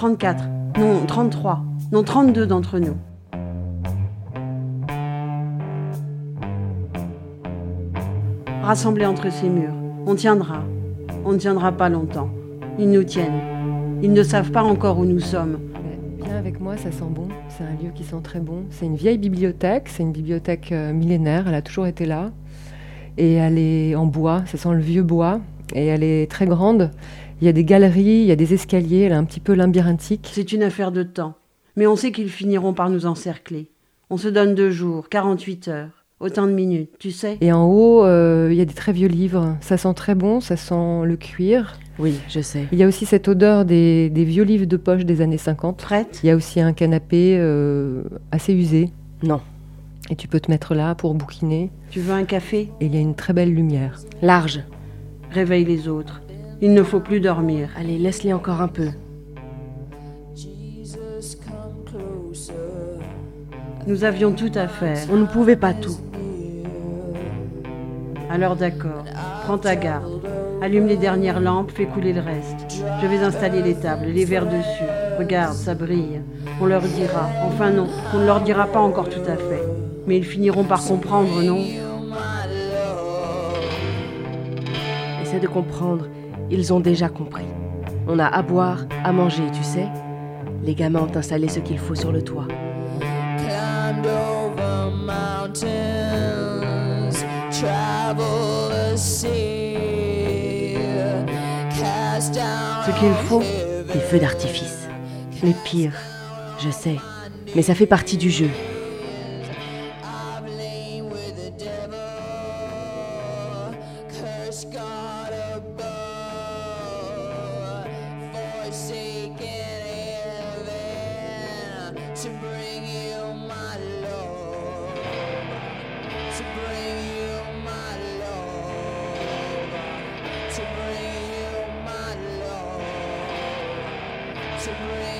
34, non 33, non 32 d'entre nous. Rassemblés entre ces murs, on tiendra. On ne tiendra pas longtemps. Ils nous tiennent. Ils ne savent pas encore où nous sommes. Viens avec moi, ça sent bon. C'est un lieu qui sent très bon. C'est une vieille bibliothèque. C'est une bibliothèque euh, millénaire. Elle a toujours été là. Et elle est en bois. Ça sent le vieux bois. Et elle est très grande. Il y a des galeries, il y a des escaliers. Elle est un petit peu labyrinthique. C'est une affaire de temps. Mais on sait qu'ils finiront par nous encercler. On se donne deux jours, 48 heures. Autant de minutes, tu sais. Et en haut, euh, il y a des très vieux livres. Ça sent très bon, ça sent le cuir. Oui, je sais. Il y a aussi cette odeur des, des vieux livres de poche des années 50. Prête? Il y a aussi un canapé euh, assez usé. Non. Et tu peux te mettre là pour bouquiner. Tu veux un café? Et il y a une très belle lumière. Large. Réveille les autres. Il ne faut plus dormir. Allez, laisse-les encore un peu. Nous avions tout à faire. On ne pouvait pas tout. Alors d'accord, prends ta garde. Allume les dernières lampes, fais couler le reste. Je vais installer les tables, les verres dessus. Regarde, ça brille. On leur dira. Enfin non, on ne leur dira pas encore tout à fait. Mais ils finiront par comprendre, non? Essaie de comprendre. Ils ont déjà compris. On a à boire, à manger, tu sais. Les gamins ont installé ce qu'il faut sur le toit. Ce qu'il faut, Des feux d'artifice. Les pires. Je sais. Mais ça fait partie du jeu. Forsaken heaven to bring you my love, to bring you my love, to bring you my love, to bring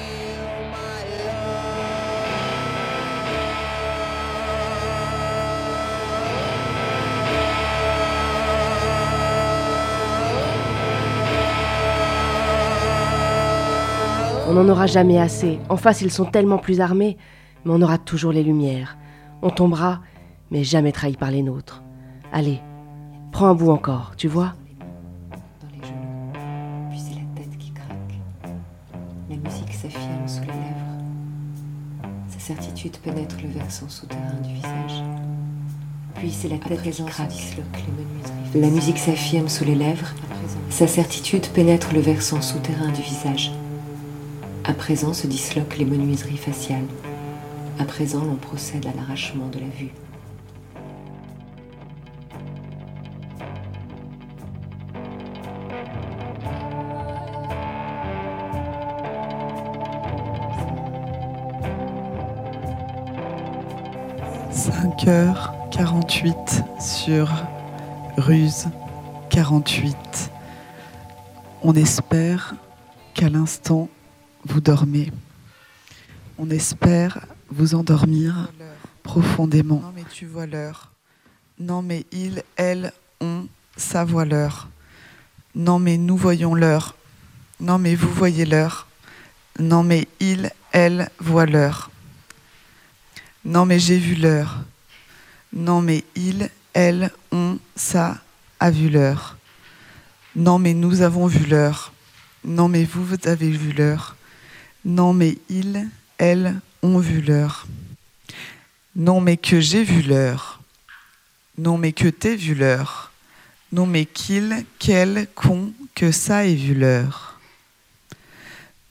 On n'en aura jamais assez. En face, ils sont tellement plus armés. Mais on aura toujours les lumières. On tombera, mais jamais trahi par les nôtres. Allez, prends un bout encore, tu vois? Dans les genoux, puis c'est la tête qui craque. La musique s'affirme sous les lèvres. Sa certitude pénètre le versant souterrain du visage. Puis c'est la tête qui craque. La musique s'affirme sous les lèvres. Sa certitude pénètre le versant souterrain du visage. À présent se disloquent les menuiseries faciales. À présent, l'on procède à l'arrachement de la vue. « 5h48 sur Ruse 48. On espère qu'à l'instant, vous dormez. On espère vous endormir profondément. Non mais tu vois l'heure. Non mais il, elle, on, ça voit l'heure. Non mais nous voyons l'heure. Non mais vous voyez l'heure. Non mais il, elle voit l'heure. Non mais j'ai vu l'heure. Non mais il, elle, on, ça a vu l'heure. Non mais nous avons vu l'heure. Non mais vous, vous avez vu l'heure. Non mais il, elle ont vu l'heure. Non mais que j'ai vu l'heure. Non mais que t'es vu l'heure. Non mais qu'il, qu'elle, qu'on, que ça ait vu l'heure.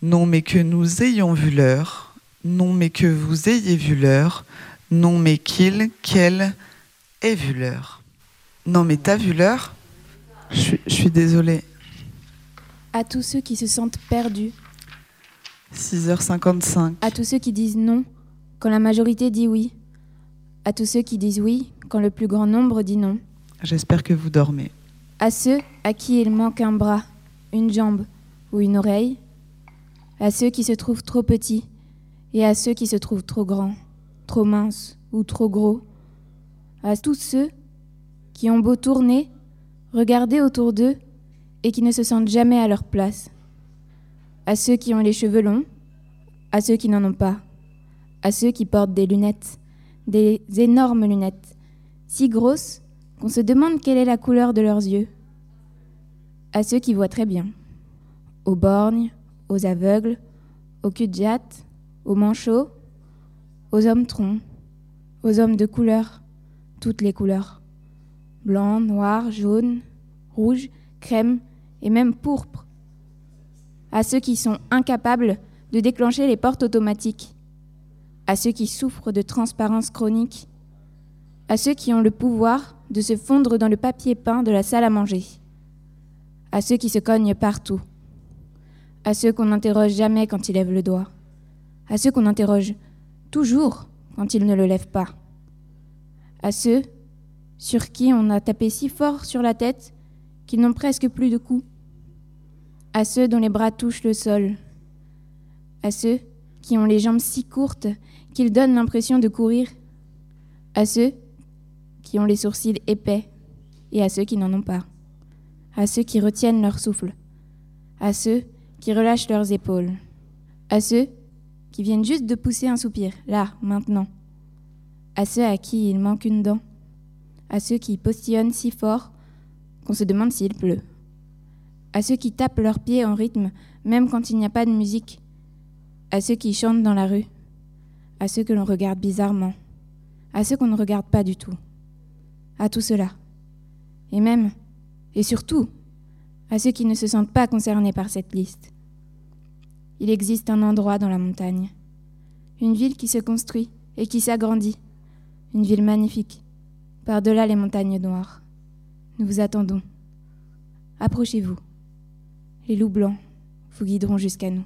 Non mais que nous ayons vu l'heure. Non mais que vous ayez vu l'heure. Non mais qu'il, qu'elle ait vu l'heure. Non mais t'as vu l'heure? Je suis désolée. À tous ceux qui se sentent perdus, 6h55. à tous ceux qui disent non quand la majorité dit oui, à tous ceux qui disent oui quand le plus grand nombre dit non, J'espère que vous dormez. à ceux à qui il manque un bras, une jambe ou une oreille, à ceux qui se trouvent trop petits et à ceux qui se trouvent trop grands, trop minces ou trop gros, à tous ceux qui ont beau tourner, regarder autour d'eux et qui ne se sentent jamais à leur place, à ceux qui ont les cheveux longs à ceux qui n'en ont pas, à ceux qui portent des lunettes, des énormes lunettes, si grosses qu'on se demande quelle est la couleur de leurs yeux, à ceux qui voient très bien, aux borgnes, aux aveugles, aux cul aux manchots, aux hommes troncs, aux hommes de couleur, toutes les couleurs, blanc, noir, jaune, rouge, crème et même pourpre, à ceux qui sont incapables de déclencher les portes automatiques, à ceux qui souffrent de transparence chronique, à ceux qui ont le pouvoir de se fondre dans le papier peint de la salle à manger, à ceux qui se cognent partout, à ceux qu'on n'interroge jamais quand ils lèvent le doigt, à ceux qu'on interroge toujours quand ils ne le lèvent pas, à ceux sur qui on a tapé si fort sur la tête qu'ils n'ont presque plus de coups, à ceux dont les bras touchent le sol, à ceux qui ont les jambes si courtes qu'ils donnent l'impression de courir, à ceux qui ont les sourcils épais et à ceux qui n'en ont pas, à ceux qui retiennent leur souffle, à ceux qui relâchent leurs épaules, à ceux qui viennent juste de pousser un soupir, là, maintenant, à ceux à qui il manque une dent, à ceux qui postillonnent si fort qu'on se demande s'il pleut, à ceux qui tapent leurs pieds en rythme même quand il n'y a pas de musique, à ceux qui chantent dans la rue, à ceux que l'on regarde bizarrement, à ceux qu'on ne regarde pas du tout, à tout cela, et même, et surtout, à ceux qui ne se sentent pas concernés par cette liste. Il existe un endroit dans la montagne, une ville qui se construit et qui s'agrandit, une ville magnifique, par-delà les montagnes noires. Nous vous attendons. Approchez-vous. Les loups blancs vous guideront jusqu'à nous.